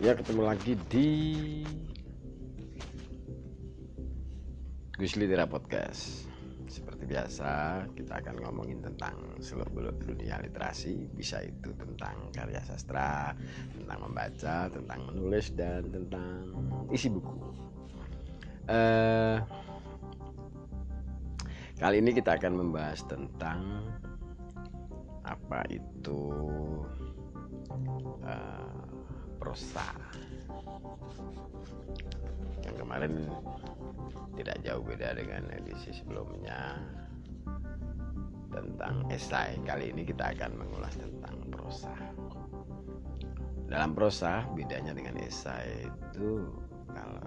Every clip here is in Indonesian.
Ya ketemu lagi di Gus Litera Podcast. Seperti biasa kita akan ngomongin tentang seluruh beluk dunia literasi. Bisa itu tentang karya sastra, tentang membaca, tentang menulis, dan tentang isi buku. Uh, Kali ini kita akan membahas tentang apa itu prosa yang kemarin tidak jauh beda dengan edisi sebelumnya tentang esai. Kali ini kita akan mengulas tentang prosa. Dalam prosa bedanya dengan esai itu kalau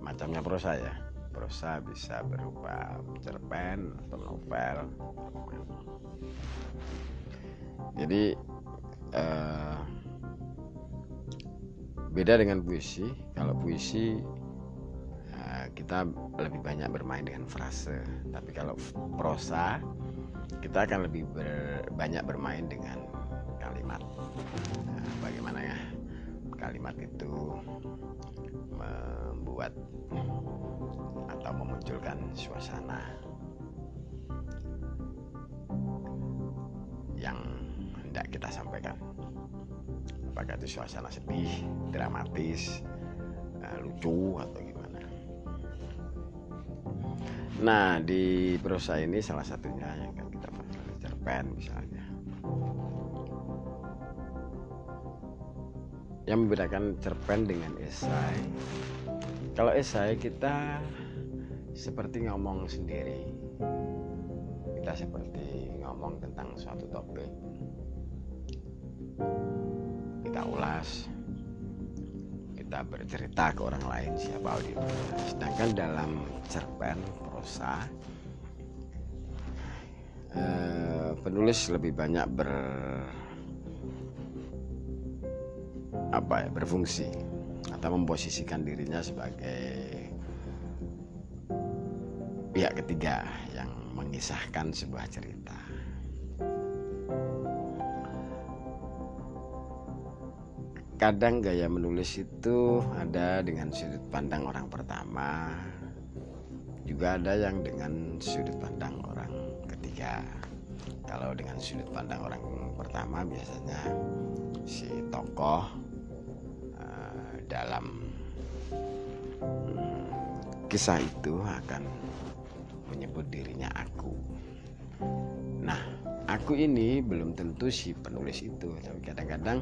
macamnya prosa ya. Prosa bisa berupa cerpen atau novel. Jadi eh, beda dengan puisi. Kalau puisi eh, kita lebih banyak bermain dengan frase. Tapi kalau prosa kita akan lebih ber, banyak bermain dengan kalimat. Nah, bagaimana ya? Kalimat itu membuat atau memunculkan suasana yang hendak kita sampaikan apakah itu suasana sedih dramatis uh, lucu atau gimana? Nah di prosa ini salah satunya yang kan kita pakai cerpen misalnya. Yang membedakan cerpen dengan esai. Kalau esai kita seperti ngomong sendiri. Kita seperti ngomong tentang suatu topik kita ulas. Kita bercerita ke orang lain siapa audio sedangkan dalam cerpen prosa eh, penulis lebih banyak ber apa ya berfungsi atau memposisikan dirinya sebagai pihak ketiga yang mengisahkan sebuah cerita kadang gaya menulis itu ada dengan sudut pandang orang pertama. Juga ada yang dengan sudut pandang orang ketiga. Kalau dengan sudut pandang orang pertama biasanya si tokoh uh, dalam hmm, kisah itu akan menyebut dirinya aku aku ini belum tentu si penulis itu. Tapi kadang-kadang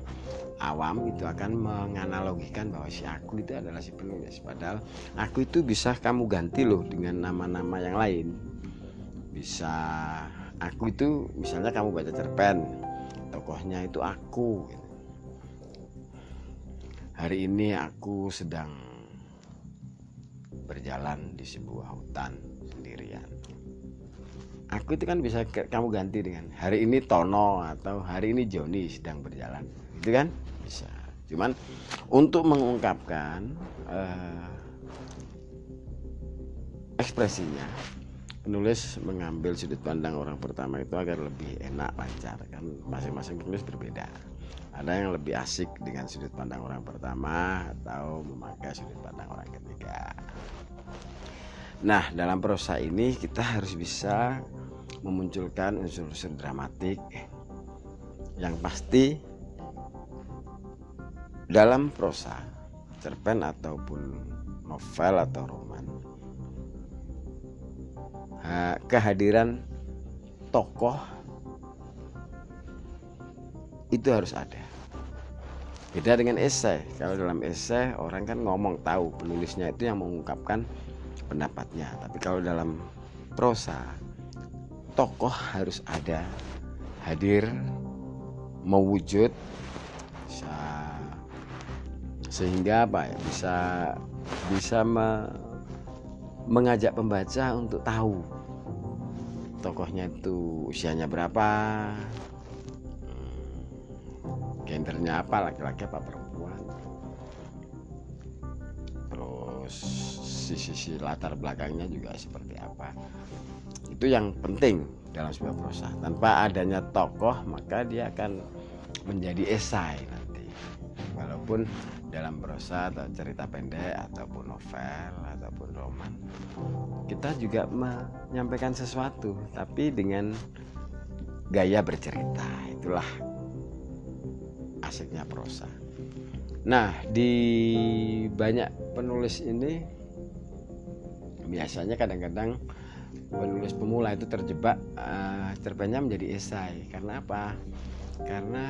awam itu akan menganalogikan bahwa si aku itu adalah si penulis. Padahal aku itu bisa kamu ganti loh dengan nama-nama yang lain. Bisa aku itu misalnya kamu baca cerpen tokohnya itu aku. Hari ini aku sedang berjalan di sebuah hutan aku itu kan bisa kamu ganti dengan hari ini Tono atau hari ini Joni sedang berjalan. Itu kan? Bisa. Cuman untuk mengungkapkan uh, ekspresinya penulis mengambil sudut pandang orang pertama itu agar lebih enak lancar kan? Masing-masing penulis berbeda. Ada yang lebih asik dengan sudut pandang orang pertama atau memakai sudut pandang orang ketiga. Nah, dalam prosa ini kita harus bisa memunculkan unsur-unsur dramatik yang pasti dalam prosa, cerpen ataupun novel atau roman. Kehadiran tokoh itu harus ada. Beda dengan esai. Kalau dalam esai orang kan ngomong tahu penulisnya itu yang mengungkapkan pendapatnya tapi kalau dalam prosa tokoh harus ada. Hadir mewujud sehingga apa ya bisa bisa me, mengajak pembaca untuk tahu tokohnya itu usianya berapa hmm, gendernya apa laki-laki apa perempuan. Terus sisi-sisi latar belakangnya juga seperti apa itu yang penting dalam sebuah prosa tanpa adanya tokoh maka dia akan menjadi esai nanti. Walaupun dalam prosa atau cerita pendek ataupun novel ataupun roman kita juga menyampaikan sesuatu tapi dengan gaya bercerita. Itulah asiknya prosa. Nah di banyak penulis ini biasanya kadang-kadang penulis pemula itu terjebak uh, cerpennya menjadi esai. Karena apa? Karena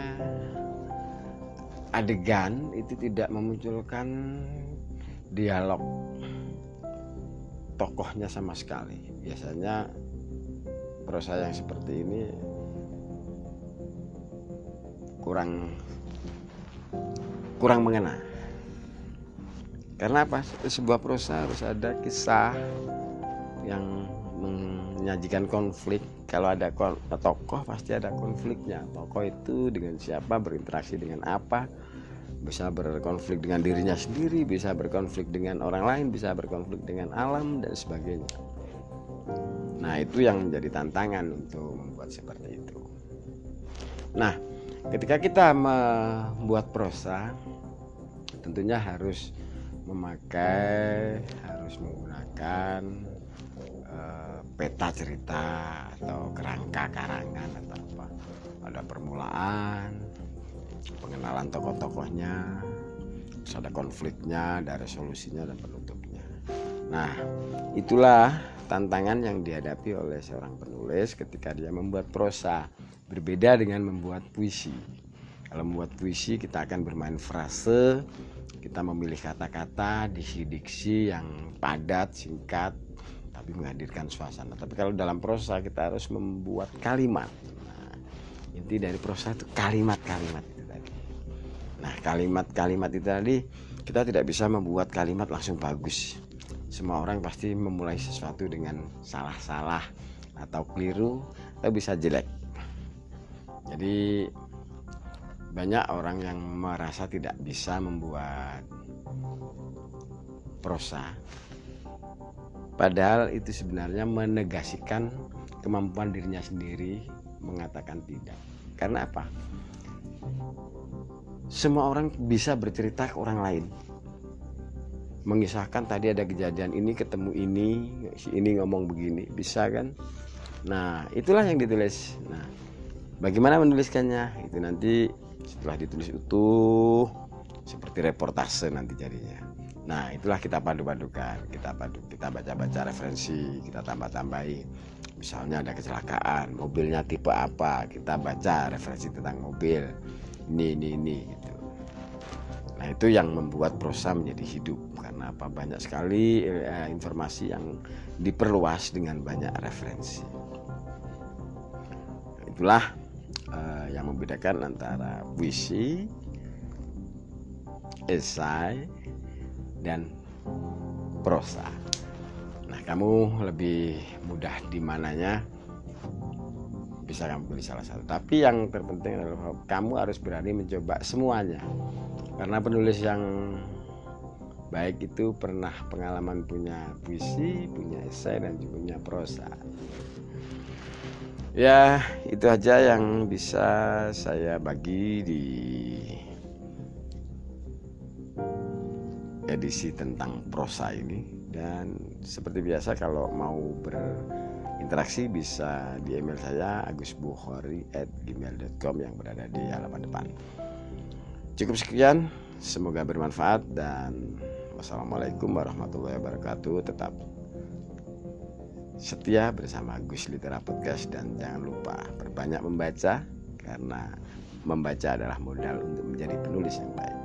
adegan itu tidak memunculkan dialog tokohnya sama sekali. Biasanya prosa yang seperti ini kurang kurang mengena. Karena apa? Sebuah prosa harus ada kisah yang menyajikan konflik. Kalau ada tokoh pasti ada konfliknya. Tokoh itu dengan siapa berinteraksi dengan apa bisa berkonflik dengan dirinya sendiri bisa berkonflik dengan orang lain bisa berkonflik dengan alam dan sebagainya. Nah itu yang menjadi tantangan untuk membuat seperti itu. Nah ketika kita membuat prosa tentunya harus memakai harus menggunakan uh, peta cerita atau kerangka karangan atau apa. Ada permulaan pengenalan tokoh-tokohnya terus ada konfliknya ada resolusinya dan penutupnya. Nah itulah tantangan yang dihadapi oleh seorang penulis ketika dia membuat prosa berbeda dengan membuat puisi. Kalau membuat puisi kita akan bermain frase kita memilih kata-kata diksi-diksi yang padat singkat tapi menghadirkan suasana. Tapi kalau dalam prosa kita harus membuat kalimat. Nah, inti dari prosa itu kalimat-kalimat itu tadi. Nah kalimat-kalimat itu tadi kita tidak bisa membuat kalimat langsung bagus. Semua orang pasti memulai sesuatu dengan salah-salah atau keliru atau bisa jelek. Jadi banyak orang yang merasa tidak bisa membuat prosa padahal itu sebenarnya menegasikan kemampuan dirinya sendiri mengatakan tidak. Karena apa? Semua orang bisa bercerita ke orang lain. Mengisahkan tadi ada kejadian ini ketemu ini si ini ngomong begini. Bisa kan? Nah itulah yang ditulis. Nah bagaimana menuliskannya? Itu nanti setelah ditulis utuh seperti reportase nanti jadinya nah itulah kita padu-padukan kita padu kita baca-baca referensi kita tambah-tambahi. Misalnya ada kecelakaan mobilnya tipe apa kita baca referensi tentang mobil. Ini ini ini gitu. Nah itu yang membuat prosa menjadi hidup. Karena apa? Banyak sekali eh, informasi yang diperluas dengan banyak referensi. Itulah uh, yang membedakan antara puisi, esai, dan prosa. Nah, kamu lebih mudah di mananya bisa kamu pilih salah satu. Tapi yang terpenting adalah kamu harus berani mencoba semuanya. Karena penulis yang baik itu pernah pengalaman punya puisi, punya esai dan juga punya prosa ya itu aja yang bisa saya bagi di edisi tentang prosa ini. Dan seperti biasa kalau mau berinteraksi bisa di email saya agusbukhori@gmail.com yang berada di halaman depan. Cukup sekian semoga bermanfaat dan wassalamualaikum warahmatullahi wabarakatuh. Tetap setia bersama Gus Litera Podcast dan jangan lupa berbanyak membaca karena membaca adalah modal untuk menjadi penulis yang baik.